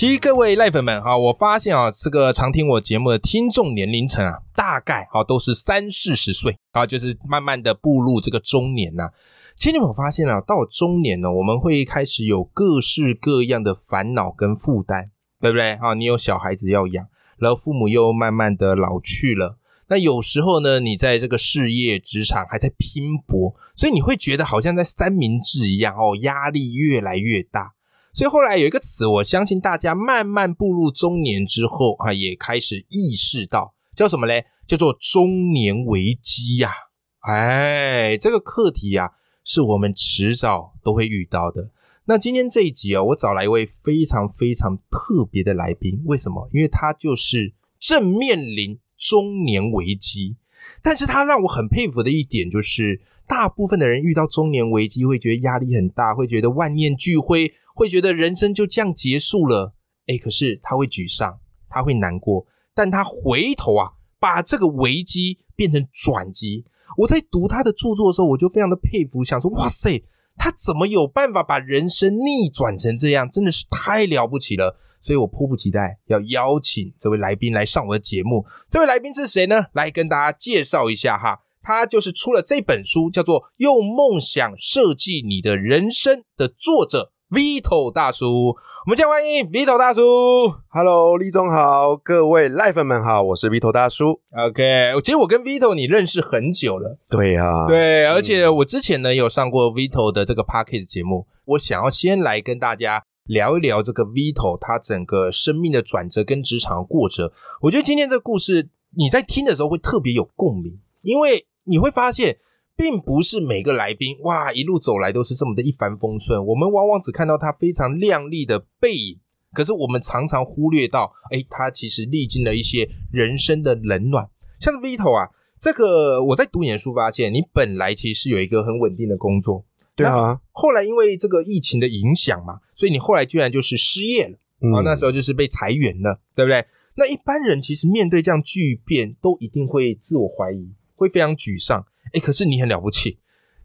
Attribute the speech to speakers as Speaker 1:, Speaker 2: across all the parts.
Speaker 1: 其实各位赖粉们哈，我发现啊，这个常听我节目的听众年龄层啊，大概哈都是三四十岁啊，就是慢慢的步入这个中年呐。其实你有发现啊，到中年呢，我们会开始有各式各样的烦恼跟负担，对不对？哈，你有小孩子要养，然后父母又慢慢的老去了，那有时候呢，你在这个事业职场还在拼搏，所以你会觉得好像在三明治一样哦，压力越来越大。所以后来有一个词，我相信大家慢慢步入中年之后啊，也开始意识到叫什么嘞？叫做中年危机呀！哎，这个课题呀，是我们迟早都会遇到的。那今天这一集啊，我找来一位非常非常特别的来宾，为什么？因为他就是正面临中年危机，但是他让我很佩服的一点就是，大部分的人遇到中年危机会觉得压力很大，会觉得万念俱灰。会觉得人生就这样结束了，哎，可是他会沮丧，他会难过，但他回头啊，把这个危机变成转机。我在读他的著作的时候，我就非常的佩服，想说，哇塞，他怎么有办法把人生逆转成这样？真的是太了不起了。所以我迫不及待要邀请这位来宾来上我的节目。这位来宾是谁呢？来跟大家介绍一下哈，他就是出了这本书，叫做《用梦想设计你的人生》的作者。Vito 大叔，我们先欢迎 Vito 大叔。
Speaker 2: Hello，立中好，各位赖粉们好，我是 Vito 大叔。
Speaker 1: OK，其实我跟 Vito 你认识很久了。
Speaker 2: 对呀，
Speaker 1: 对，而且我之前呢有上过 Vito 的这个 p a c k e t 节目，我想要先来跟大家聊一聊这个 Vito 他整个生命的转折跟职场的过程。我觉得今天这个故事你在听的时候会特别有共鸣，因为你会发现。并不是每个来宾哇一路走来都是这么的一帆风顺，我们往往只看到他非常亮丽的背影，可是我们常常忽略到，哎，他其实历经了一些人生的冷暖。像是 Vito 啊，这个我在读你的书发现，你本来其实有一个很稳定的工作，
Speaker 2: 对啊，
Speaker 1: 后来因为这个疫情的影响嘛，所以你后来居然就是失业了。啊，那时候就是被裁员了，对不对？那一般人其实面对这样巨变，都一定会自我怀疑，会非常沮丧。哎，可是你很了不起，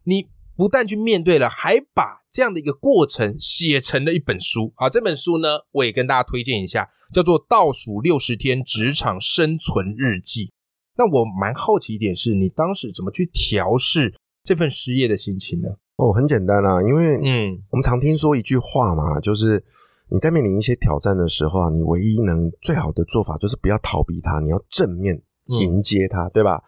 Speaker 1: 你不但去面对了，还把这样的一个过程写成了一本书。啊，这本书呢，我也跟大家推荐一下，叫做《倒数六十天职场生存日记》。那我蛮好奇一点是，你当时怎么去调试这份失业的心情呢？
Speaker 2: 哦，很简单啊，因为嗯，我们常听说一句话嘛，就是你在面临一些挑战的时候啊，你唯一能最好的做法就是不要逃避它，你要正面迎接它，对吧？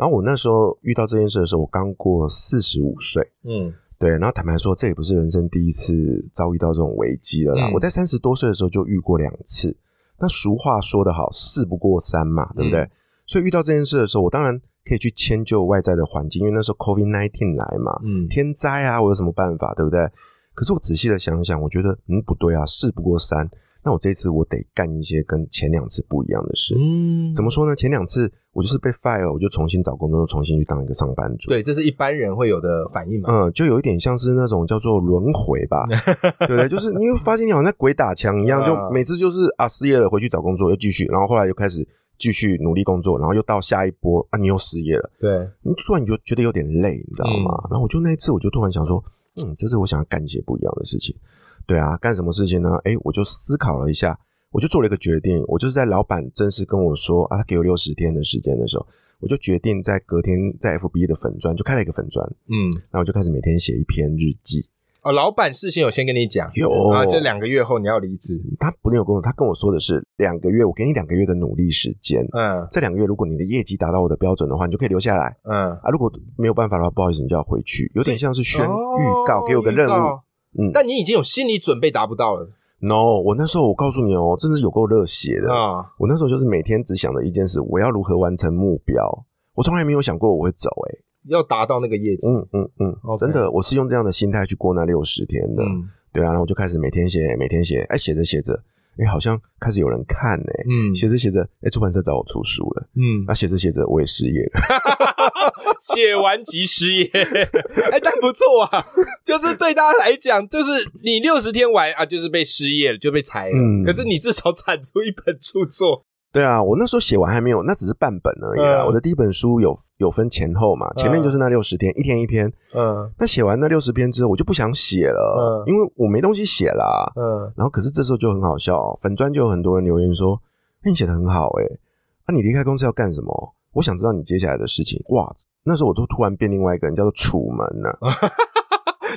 Speaker 2: 然后我那时候遇到这件事的时候，我刚过四十五岁，嗯，对。然后坦白说，这也不是人生第一次遭遇到这种危机了啦。我在三十多岁的时候就遇过两次。那俗话说得好，事不过三嘛，对不对？所以遇到这件事的时候，我当然可以去迁就外在的环境，因为那时候 COVID nineteen 来嘛，嗯，天灾啊，我有什么办法，对不对？可是我仔细的想想，我觉得，嗯，不对啊，事不过三。那我这次我得干一些跟前两次不一样的事。嗯，怎么说呢？前两次我就是被 fire，我就重新找工作，重新去当一个上班族。
Speaker 1: 对，这是一般人会有的反应嘛。
Speaker 2: 嗯，就有一点像是那种叫做轮回吧，对不对？就是你会发现你好像在鬼打墙一样，就每次就是啊失业了回去找工作又继续，然后后来又开始继续努力工作，然后又到下一波啊你又失业了。
Speaker 1: 对，
Speaker 2: 你突然你就觉得有点累，你知道吗？然后我就那一次我就突然想说，嗯，这次我想要干一些不一样的事情。对啊，干什么事情呢？哎，我就思考了一下。我就做了一个决定，我就是在老板正式跟我说啊，他给我六十天的时间的时候，我就决定在隔天在 FB 的粉砖就开了一个粉砖，嗯，然后我就开始每天写一篇日记。
Speaker 1: 哦，老板事先有先跟你讲，
Speaker 2: 有
Speaker 1: 啊，这两个月后你要离职。
Speaker 2: 他不是有跟我，他跟我说的是两个月，我给你两个月的努力时间。嗯，这两个月如果你的业绩达到我的标准的话，你就可以留下来。嗯啊，如果没有办法的话，不好意思，你就要回去，有点像是宣预告，给我个任务。
Speaker 1: 嗯，但你已经有心理准备达不到了。
Speaker 2: No，我那时候我告诉你哦，真的是有够热血的啊！我那时候就是每天只想着一件事，我要如何完成目标。我从来没有想过我会走，哎，
Speaker 1: 要达到那个业绩。嗯
Speaker 2: 嗯嗯，真的，我是用这样的心态去过那六十天的。对啊，然后我就开始每天写，每天写，哎，写着写着，哎，好像开始有人看呢。嗯，写着写着，哎，出版社找我出书了。嗯，那写着写着，我也失业了。
Speaker 1: 写完即失业，哎，但不错啊。就是对大家来讲，就是你六十天完啊，就是被失业了，就被裁了。可是你至少产出一本著作。
Speaker 2: 对啊，我那时候写完还没有，那只是半本而已啦。我的第一本书有有分前后嘛，前面就是那六十天，一天一篇。嗯，那写完那六十篇之后，我就不想写了，因为我没东西写啦。嗯，然后可是这时候就很好笑，粉砖就有很多人留言说：“你写的很好，哎，那你离开公司要干什么？我想知道你接下来的事情。”哇，那时候我都突然变另外一个人，叫做楚门了。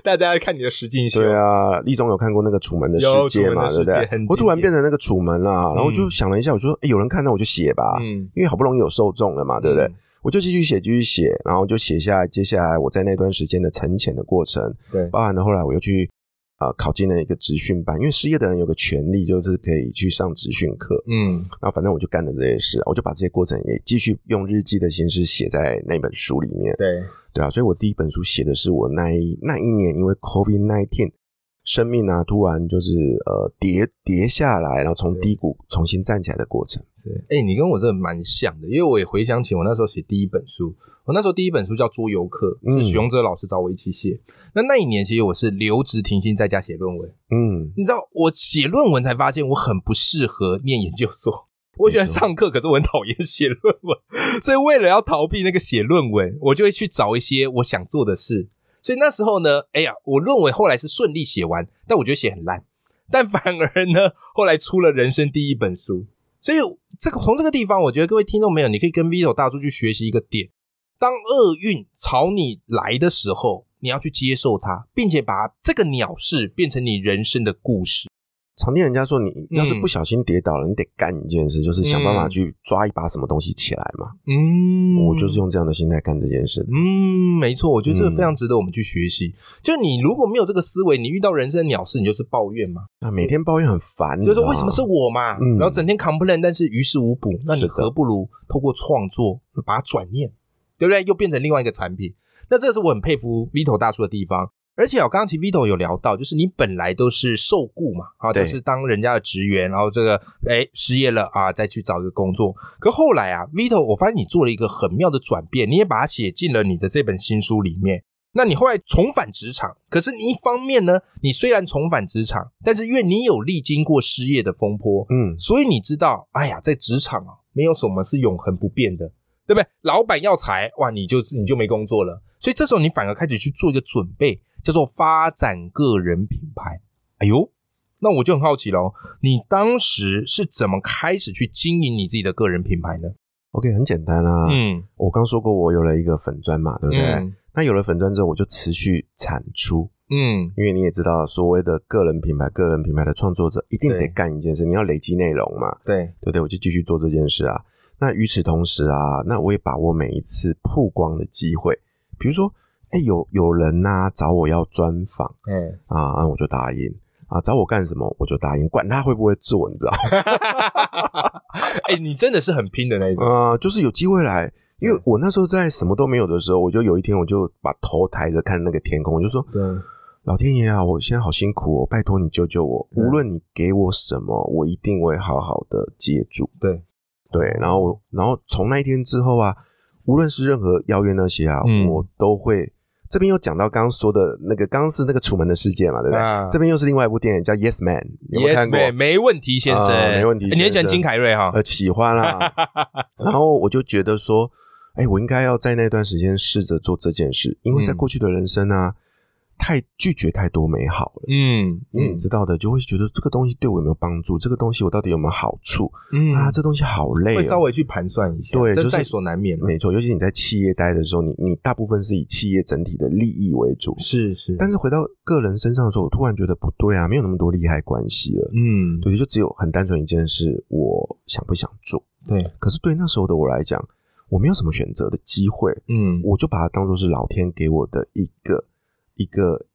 Speaker 1: 大家看你的实境秀，
Speaker 2: 对啊，立中有看过那个《楚门的世界》嘛？对不对？我突然变成那个楚门了，然后就想了一下，我就说：“哎，有人看，到我就写吧。”嗯，因为好不容易有受众了嘛，对不对？我就继续写，继续写，然后就写下来接下来我在那段时间的沉潜的过程。
Speaker 1: 对，
Speaker 2: 包含了后来我又去。啊，考进了一个职训班，因为失业的人有个权利，就是可以去上职训课。嗯，那反正我就干了这些事，我就把这些过程也继续用日记的形式写在那本书里面。
Speaker 1: 对，
Speaker 2: 对啊，所以我第一本书写的是我那一那一年，因为 COVID nineteen，生命啊突然就是呃跌跌下来，然后从低谷重新站起来的过程。
Speaker 1: 对，哎，你跟我这蛮像的，因为我也回想起我那时候写第一本书。我那时候第一本书叫《桌游课》，是许荣哲老师找我一起写。那那一年其实我是留职停薪在家写论文。嗯，你知道我写论文才发现我很不适合念研究所。我喜欢上课，可是我很讨厌写论文。所以为了要逃避那个写论文，我就会去找一些我想做的事。所以那时候呢，哎呀，我论文后来是顺利写完，但我觉得写很烂。但反而呢，后来出了人生第一本书。所以这个从这个地方，我觉得各位听众朋友，你可以跟 Vito 大叔去学习一个点。当厄运朝你来的时候，你要去接受它，并且把这个鸟事变成你人生的故事。
Speaker 2: 常听人家说，你要是不小心跌倒了，你得干一件事，就是想办法去抓一把什么东西起来嘛。嗯，我就是用这样的心态干这件事。
Speaker 1: 嗯，没错，我觉得这个非常值得我们去学习。就你如果没有这个思维，你遇到人生的鸟事，你就是抱怨嘛。
Speaker 2: 啊，每天抱怨很烦，
Speaker 1: 就是为什么是我嘛？然后整天 complain，但是于事无补。那你何不如透过创作把它转念？对不对？又变成另外一个产品，那这个是我很佩服 Vito 大叔的地方。而且我刚刚其实 Vito 有聊到，就是你本来都是受雇嘛，啊，就是当人家的职员，然后这个哎失业了啊，再去找一个工作。可后来啊，Vito，我发现你做了一个很妙的转变，你也把它写进了你的这本新书里面。那你后来重返职场，可是你一方面呢，你虽然重返职场，但是因为你有历经过失业的风波，嗯，所以你知道，哎呀，在职场啊，没有什么是永恒不变的。对不对？老板要裁，哇，你就你就没工作了。所以这时候你反而开始去做一个准备，叫做发展个人品牌。哎呦，那我就很好奇喽，你当时是怎么开始去经营你自己的个人品牌呢
Speaker 2: ？OK，很简单啊。嗯，我刚说过我有了一个粉砖嘛，对不对？那有了粉砖之后，我就持续产出。嗯，因为你也知道，所谓的个人品牌，个人品牌的创作者一定得干一件事，你要累积内容嘛。
Speaker 1: 对，
Speaker 2: 对不对？我就继续做这件事啊。那与此同时啊，那我也把握每一次曝光的机会，比如说，哎，有有人呐找我要专访，嗯啊，那我就答应啊，找我干什么我就答应，管他会不会做，你知道？
Speaker 1: 哎，你真的是很拼的那种
Speaker 2: 啊，就是有机会来，因为我那时候在什么都没有的时候，我就有一天我就把头抬着看那个天空，我就说，老天爷啊，我现在好辛苦哦，拜托你救救我，无论你给我什么，我一定会好好的接住。
Speaker 1: 对。
Speaker 2: 对，然后，然后从那一天之后啊，无论是任何邀约那些啊，我都会。这边又讲到刚刚说的那个，刚刚是那个《楚门的世界》嘛，对不对？这边又是另外一部电影叫《Yes Man》，有没有看过？
Speaker 1: 没问题，先生，
Speaker 2: 没问题。
Speaker 1: 你很喜欢金凯瑞哈？
Speaker 2: 呃，喜欢啦。然后我就觉得说，哎，我应该要在那段时间试着做这件事，因为在过去的人生啊。太拒绝太多美好了，嗯，你知道的，就会觉得这个东西对我有没有帮助？这个东西我到底有没有好处？嗯啊，这东西好累，
Speaker 1: 会稍微去盘算一下，
Speaker 2: 对，
Speaker 1: 就在所难免。
Speaker 2: 没错，尤其你在企业待的时候，你你大部分是以企业整体的利益为主，
Speaker 1: 是是。
Speaker 2: 但是回到个人身上的时候，我突然觉得不对啊，没有那么多利害关系了，嗯，对，就只有很单纯一件事，我想不想做？
Speaker 1: 对。
Speaker 2: 可是对那时候的我来讲，我没有什么选择的机会，嗯，我就把它当做是老天给我的一个。一个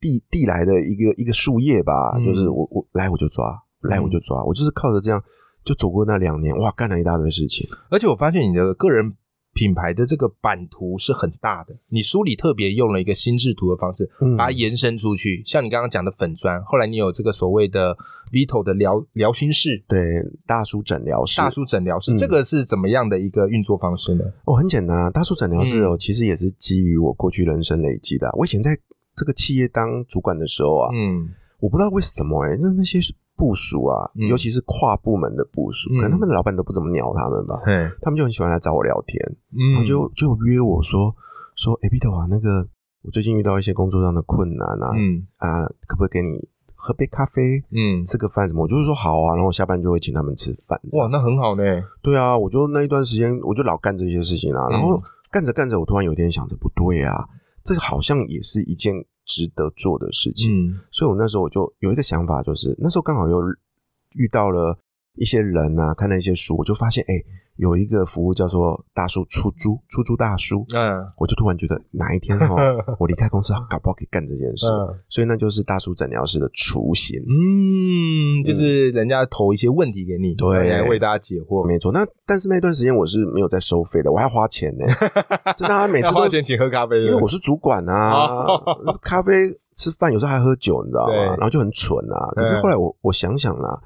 Speaker 2: 递递来的一个一个树叶吧，就是我我来我就抓，来我就抓，我就是靠着这样就走过那两年，哇，干了一大堆事情。
Speaker 1: 而且我发现你的个人品牌的这个版图是很大的。你书里特别用了一个心智图的方式，把它延伸出去。像你刚刚讲的粉砖，后来你有这个所谓的 Vito 的疗疗心室，
Speaker 2: 对，大叔诊疗室，
Speaker 1: 大叔诊疗室，这个是怎么样的一个运作方式呢？
Speaker 2: 哦，很简单啊，大叔诊疗室哦，其实也是基于我过去人生累积的。我以前在这个企业当主管的时候啊，嗯，我不知道为什么哎，那那些。部署啊，尤其是跨部门的部署，可能他们的老板都不怎么鸟他们吧。他们就很喜欢来找我聊天，然后就就约我说说，哎，Peter 啊，那个我最近遇到一些工作上的困难啊，嗯啊，可不可以给你喝杯咖啡，嗯，吃个饭什么？我就是说好啊，然后下班就会请他们吃饭。
Speaker 1: 哇，那很好呢。
Speaker 2: 对啊，我就那一段时间我就老干这些事情啊，然后干着干着，我突然有一天想着，不对啊，这好像也是一件。值得做的事情，所以我那时候我就有一个想法，就是那时候刚好又遇到了一些人啊，看了一些书，我就发现，哎。有一个服务叫做大叔出租，出租大叔。嗯，我就突然觉得哪一天哈，我离开公司，搞不好可以干这件事。所以那就是大叔诊疗室的雏形。
Speaker 1: 嗯，就是人家投一些问题给你，
Speaker 2: 对，
Speaker 1: 来为大家解惑。
Speaker 2: 没错。那但是那段时间我是没有在收费的，我还要花钱呢。真的，每次都
Speaker 1: 花钱请喝咖啡，
Speaker 2: 因为我是主管啊。咖啡吃饭有时候还喝酒，你知道吗？然后就很蠢啊。可是后来我我想想啦。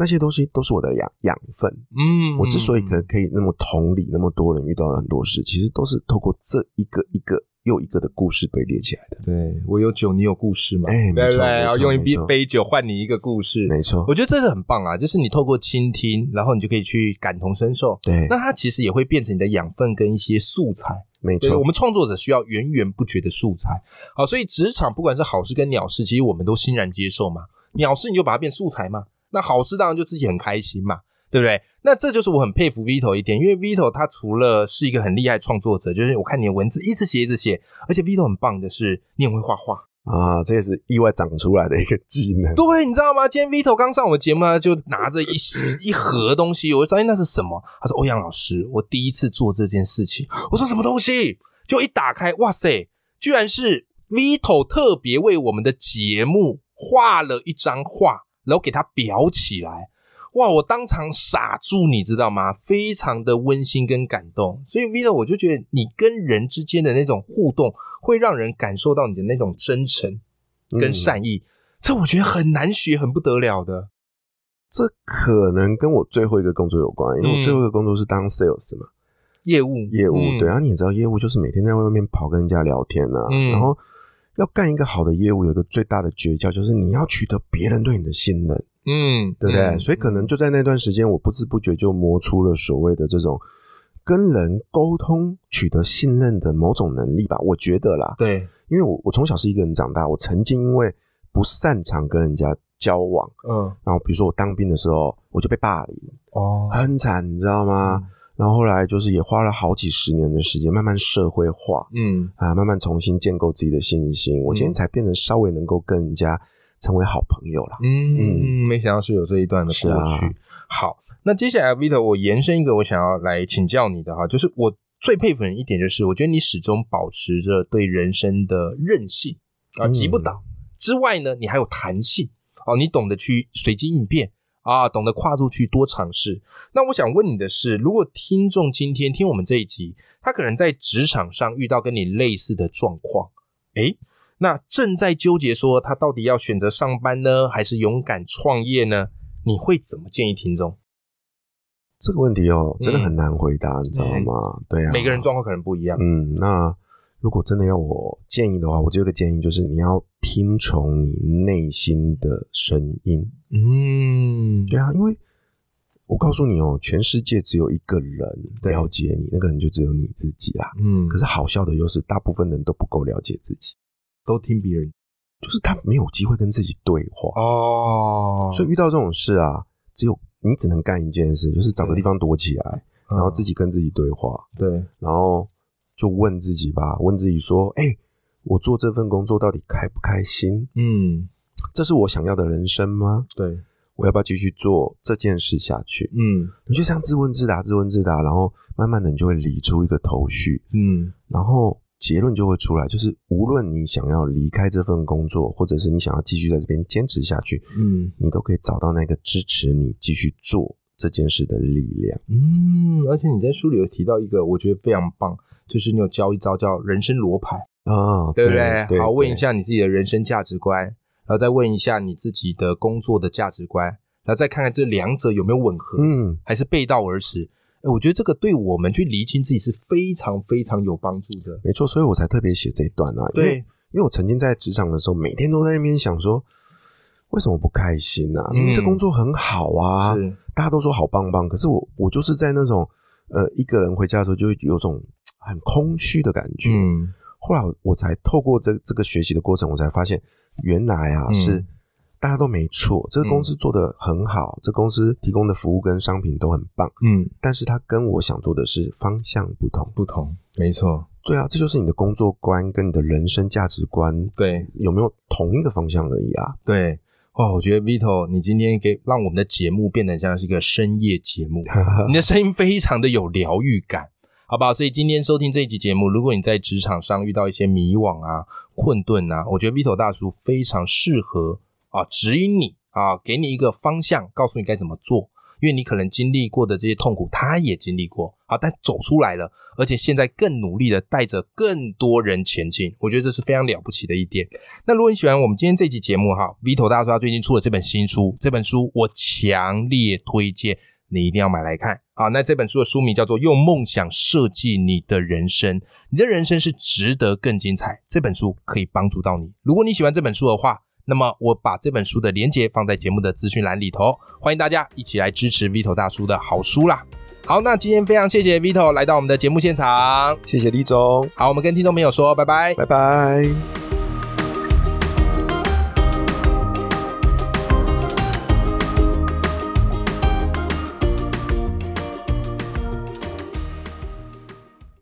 Speaker 2: 那些东西都是我的养养分，嗯，我之所以可可以那么同理那么多人遇到了很多事，其实都是透过这一个一个又一个的故事堆叠起来的。
Speaker 1: 对我有酒，你有故事吗？
Speaker 2: 哎，没错，
Speaker 1: 然后用一杯杯酒换你一个故事，
Speaker 2: 没错。
Speaker 1: 我觉得这个很棒啊，就是你透过倾听，然后你就可以去感同身受。
Speaker 2: 对，
Speaker 1: 那它其实也会变成你的养分跟一些素材。
Speaker 2: 没错，
Speaker 1: 我们创作者需要源源不绝的素材。好，所以职场不管是好事跟鸟事，其实我们都欣然接受嘛。鸟事你就把它变素材嘛。那好事当然就自己很开心嘛，对不对？那这就是我很佩服 Vito 一点，因为 Vito 他除了是一个很厉害创作者，就是我看你的文字一直写一直写，而且 Vito 很棒的是你很会画画
Speaker 2: 啊，这也是意外长出来的一个技能。
Speaker 1: 对，你知道吗？今天 Vito 刚上我节目，就拿着一一盒东西，我说：“哎，那是什么？”他说：“欧阳老师，我第一次做这件事情。”我说：“什么东西？”就一打开，哇塞，居然是 Vito 特别为我们的节目画了一张画。然后给它裱起来，哇！我当场傻住，你知道吗？非常的温馨跟感动。所以 Vito，我就觉得你跟人之间的那种互动，会让人感受到你的那种真诚跟善意。这我觉得很难学，很不得了的。
Speaker 2: 这可能跟我最后一个工作有关，因为我最后一个工作是当 sales 嘛，
Speaker 1: 业务
Speaker 2: 业务。对啊，你知道业务就是每天在外面跑，跟人家聊天啊，然后。要干一个好的业务，有一个最大的诀窍，就是你要取得别人对你的信任，嗯，对不对？所以可能就在那段时间，我不知不觉就磨出了所谓的这种跟人沟通、取得信任的某种能力吧。我觉得啦，
Speaker 1: 对，
Speaker 2: 因为我我从小是一个人长大，我曾经因为不擅长跟人家交往，嗯，然后比如说我当兵的时候，我就被霸凌，哦，很惨，你知道吗？然后后来就是也花了好几十年的时间，慢慢社会化，嗯啊，慢慢重新建构自己的信心。我今天才变得稍微能够跟人家成为好朋友了。
Speaker 1: 嗯嗯，没想到是有这一段的过去。好，那接下来 Vito，我延伸一个我想要来请教你的哈，就是我最佩服你一点，就是我觉得你始终保持着对人生的韧性啊，急不倒之外呢，你还有弹性哦，你懂得去随机应变。啊，懂得跨出去多尝试。那我想问你的是，如果听众今天听我们这一集，他可能在职场上遇到跟你类似的状况，诶，那正在纠结说他到底要选择上班呢，还是勇敢创业呢？你会怎么建议听众？
Speaker 2: 这个问题哦，真的很难回答，你知道吗？对啊，
Speaker 1: 每个人状况可能不一样。
Speaker 2: 嗯，那。如果真的要我建议的话，我只有个建议，就是你要听从你内心的声音。嗯，对啊，因为我告诉你哦，全世界只有一个人了解你，那个人就只有你自己啦。嗯，可是好笑的又是，大部分人都不够了解自己，
Speaker 1: 都听别人，
Speaker 2: 就是他没有机会跟自己对话哦。所以遇到这种事啊，只有你只能干一件事，就是找个地方躲起来，然后自己跟自己对话。
Speaker 1: 对，
Speaker 2: 然后。就问自己吧，问自己说：“哎，我做这份工作到底开不开心？嗯，这是我想要的人生吗？
Speaker 1: 对，
Speaker 2: 我要不要继续做这件事下去？嗯，你就像自问自答，自问自答，然后慢慢的你就会理出一个头绪，嗯，然后结论就会出来，就是无论你想要离开这份工作，或者是你想要继续在这边坚持下去，嗯，你都可以找到那个支持你继续做。”这件事的力量。
Speaker 1: 嗯，而且你在书里有提到一个，我觉得非常棒，就是你有教一招叫人生罗盘
Speaker 2: 啊，
Speaker 1: 对不对？好，问一下你自己的人生价值观，然后再问一下你自己的工作的价值观，然后再看看这两者有没有吻合，嗯，还是背道而驰。哎，我觉得这个对我们去厘清自己是非常非常有帮助的。
Speaker 2: 没错，所以我才特别写这一段啊。对，因为我曾经在职场的时候，每天都在那边想说，为什么不开心呢？这工作很好啊，大家都说好棒棒，可是我我就是在那种呃一个人回家的时候，就会有种很空虚的感觉。嗯，后来我才透过这这个学习的过程，我才发现原来啊是。大家都没错，这个公司做的很好，这公司提供的服务跟商品都很棒，嗯，但是它跟我想做的是方向不同，
Speaker 1: 不同，没错，
Speaker 2: 对啊，这就是你的工作观跟你的人生价值观，
Speaker 1: 对，
Speaker 2: 有没有同一个方向而已啊？
Speaker 1: 对，哇，我觉得 Vito，你今天给让我们的节目变得像是一个深夜节目，你的声音非常的有疗愈感，好不好？所以今天收听这一集节目，如果你在职场上遇到一些迷惘啊、困顿啊，我觉得 Vito 大叔非常适合。啊，指引你啊，给你一个方向，告诉你该怎么做。因为你可能经历过的这些痛苦，他也经历过好，但走出来了，而且现在更努力的带着更多人前进。我觉得这是非常了不起的一点。那如果你喜欢我们今天这集节目哈，Vito 大叔他最近出了这本新书，这本书我强烈推荐你一定要买来看好。那这本书的书名叫做《用梦想设计你的人生》，你的人生是值得更精彩。这本书可以帮助到你。如果你喜欢这本书的话，那么我把这本书的连接放在节目的资讯栏里头，欢迎大家一起来支持 Vito 大叔的好书啦。好，那今天非常谢谢 Vito 来到我们的节目现场，
Speaker 2: 谢谢李总。
Speaker 1: 好，我们跟听众朋友说拜拜，
Speaker 2: 拜拜。